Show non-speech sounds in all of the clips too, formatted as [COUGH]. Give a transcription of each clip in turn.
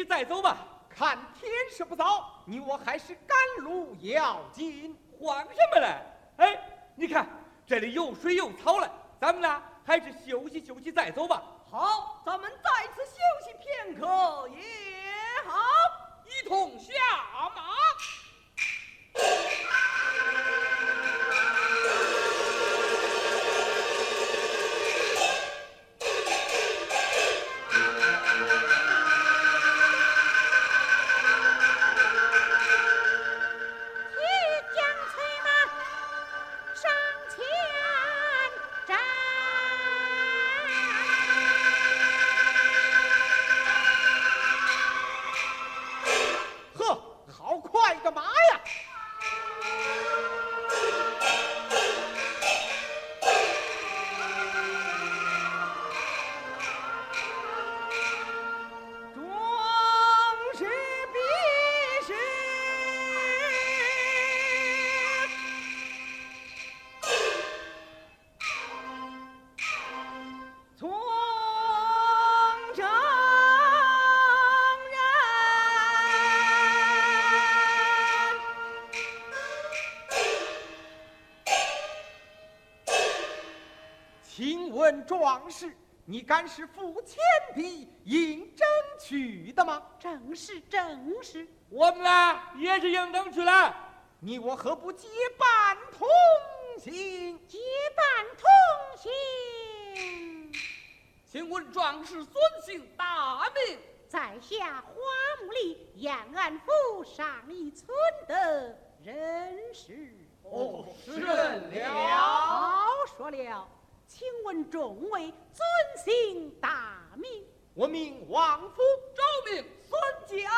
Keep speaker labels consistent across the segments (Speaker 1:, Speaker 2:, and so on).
Speaker 1: 歇息再走吧。
Speaker 2: 看天色不早，你我还是赶路要紧。
Speaker 1: 慌什么嘞？哎，你看这里有水有草了，咱们呢还是休息休息再走吧。
Speaker 3: 好，咱们在此休息片刻也好，
Speaker 4: 一同下马。
Speaker 2: 壮士，你敢是付钱币应征去的吗？
Speaker 5: 正是，正是。
Speaker 1: 我们呢也是应征去了。
Speaker 2: 你我何不结伴同行？
Speaker 5: 结伴同行。
Speaker 4: 请问壮士尊姓大名？
Speaker 5: 在下花木里延安府上一村的人士。
Speaker 2: 哦，是了。
Speaker 5: 好说了。请问众位尊姓大名？
Speaker 2: 我名王福，
Speaker 4: 周名孙江，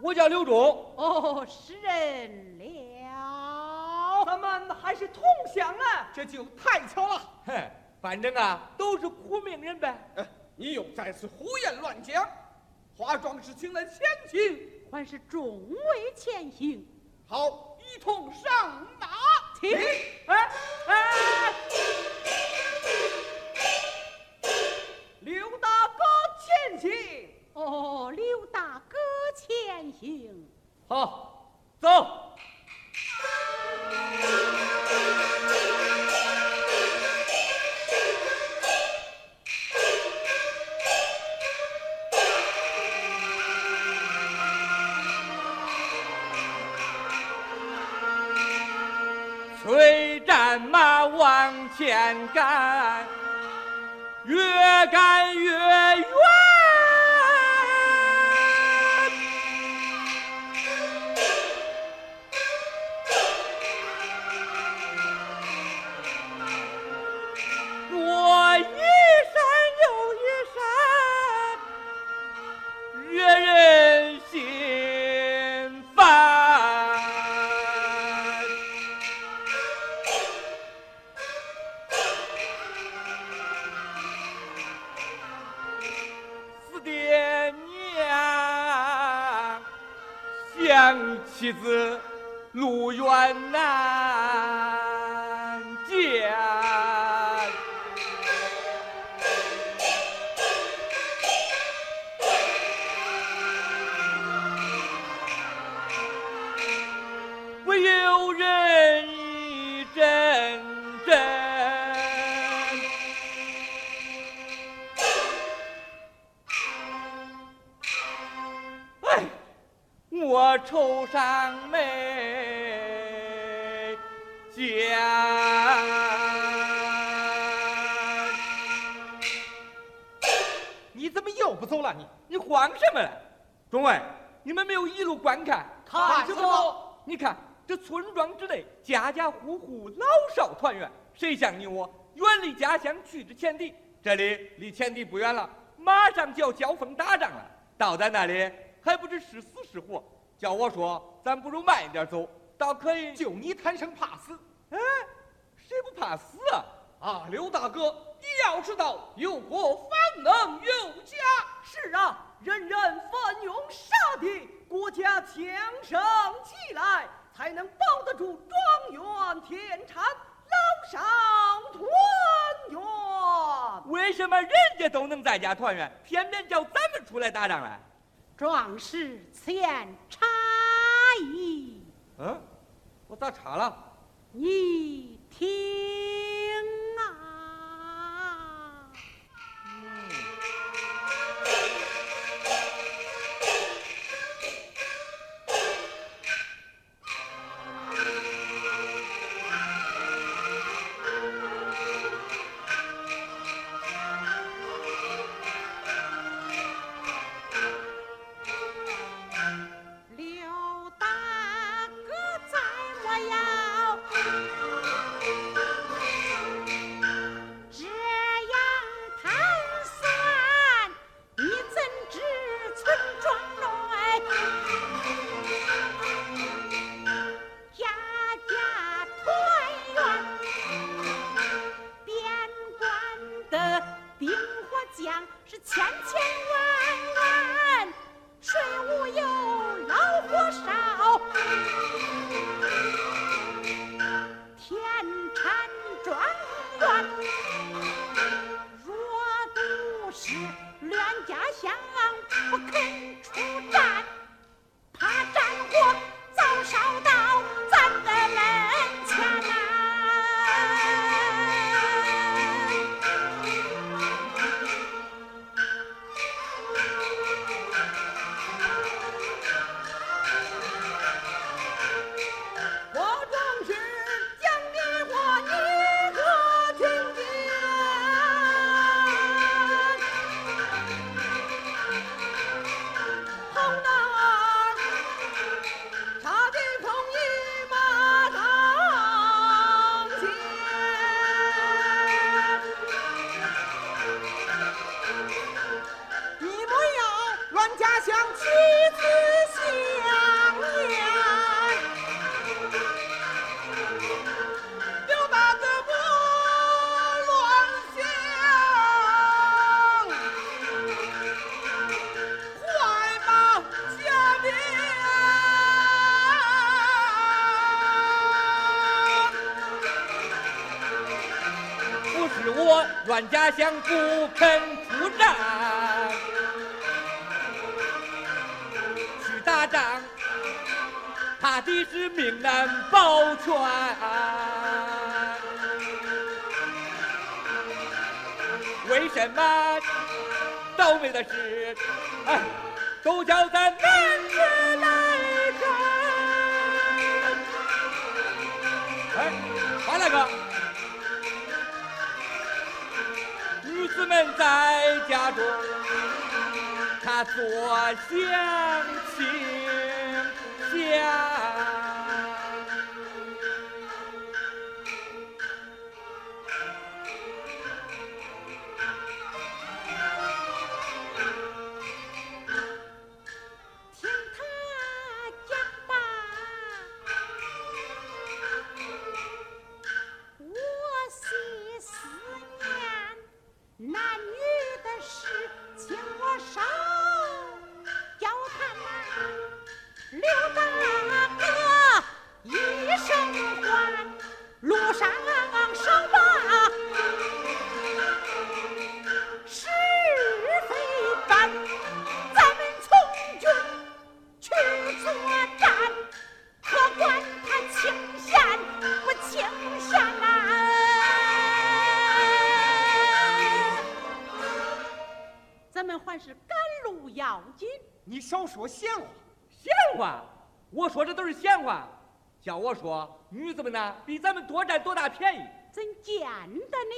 Speaker 1: 我叫刘忠。
Speaker 5: 哦，是人了，
Speaker 3: 咱们还是同乡啊，
Speaker 2: 这就太巧了。
Speaker 1: 哼，反正啊，都是苦命人呗。
Speaker 4: 你又在此胡言乱讲。化妆师请来前行，
Speaker 5: 还是众位前行？
Speaker 4: 好，一同上马。
Speaker 3: 停！哎哎。
Speaker 5: 哦，刘大哥前行。
Speaker 1: 好，走。催战马往前赶。妻子路远难见，不由人愁上眉间。
Speaker 2: 你怎么又不走了？你
Speaker 1: 你慌什么了？众位，你们没有一路观看？
Speaker 3: 看什么？
Speaker 1: 你看这村庄之内，家家户户老少团圆，谁像你我远离家乡去之前敌？这里离前敌不远了，马上就要交锋打仗了。到咱那里还不知是死是活。叫我说，咱不如慢一点走，倒可以。
Speaker 2: 就你贪生怕死，
Speaker 1: 哎，谁不怕死啊？
Speaker 4: 啊，刘大哥，你要知道，有国方能有家。
Speaker 3: 是啊，人人奋勇杀敌，国家强盛起来，才能保得住庄园田产，老少团圆。
Speaker 1: 为什么人家都能在家团圆，偏偏叫咱们出来打仗来？
Speaker 5: 壮士，此言差矣。
Speaker 1: 嗯，我咋查了？
Speaker 5: 你听家乡不肯出战，
Speaker 1: 去打仗，怕的是命难保全。为什么倒霉的事，哎，都叫咱男子来干？哎，华大哥。你们在家中
Speaker 5: 他坐享清闲
Speaker 1: 我说，女子们呢，比咱们多占多大便宜？
Speaker 5: 怎见得呢？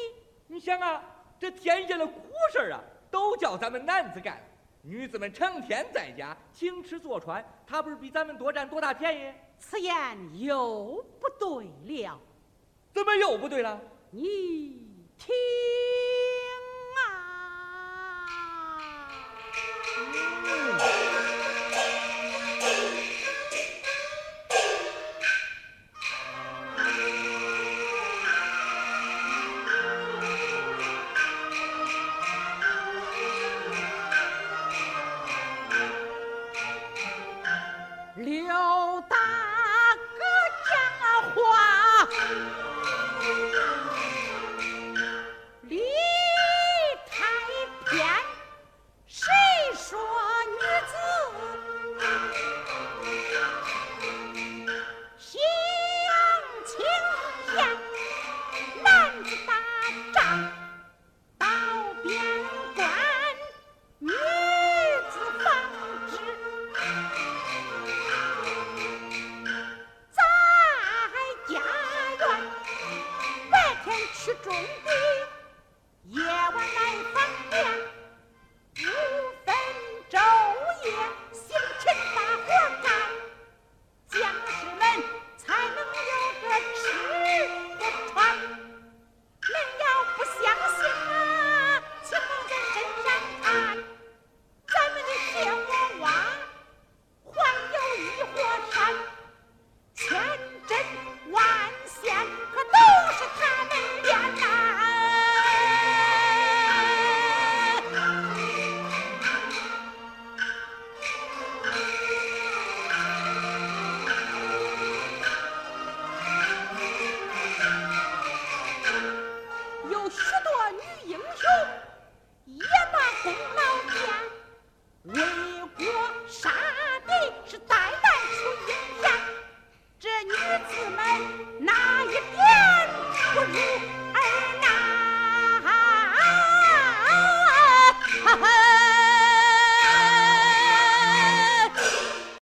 Speaker 1: 你想啊，这天下的苦事儿啊，都叫咱们男子干。女子们成天在家请吃坐穿，她不是比咱们多占多大便宜？
Speaker 5: 此言又不对了，
Speaker 1: 怎么又不对了？
Speaker 5: 你听
Speaker 3: stand. [LAUGHS]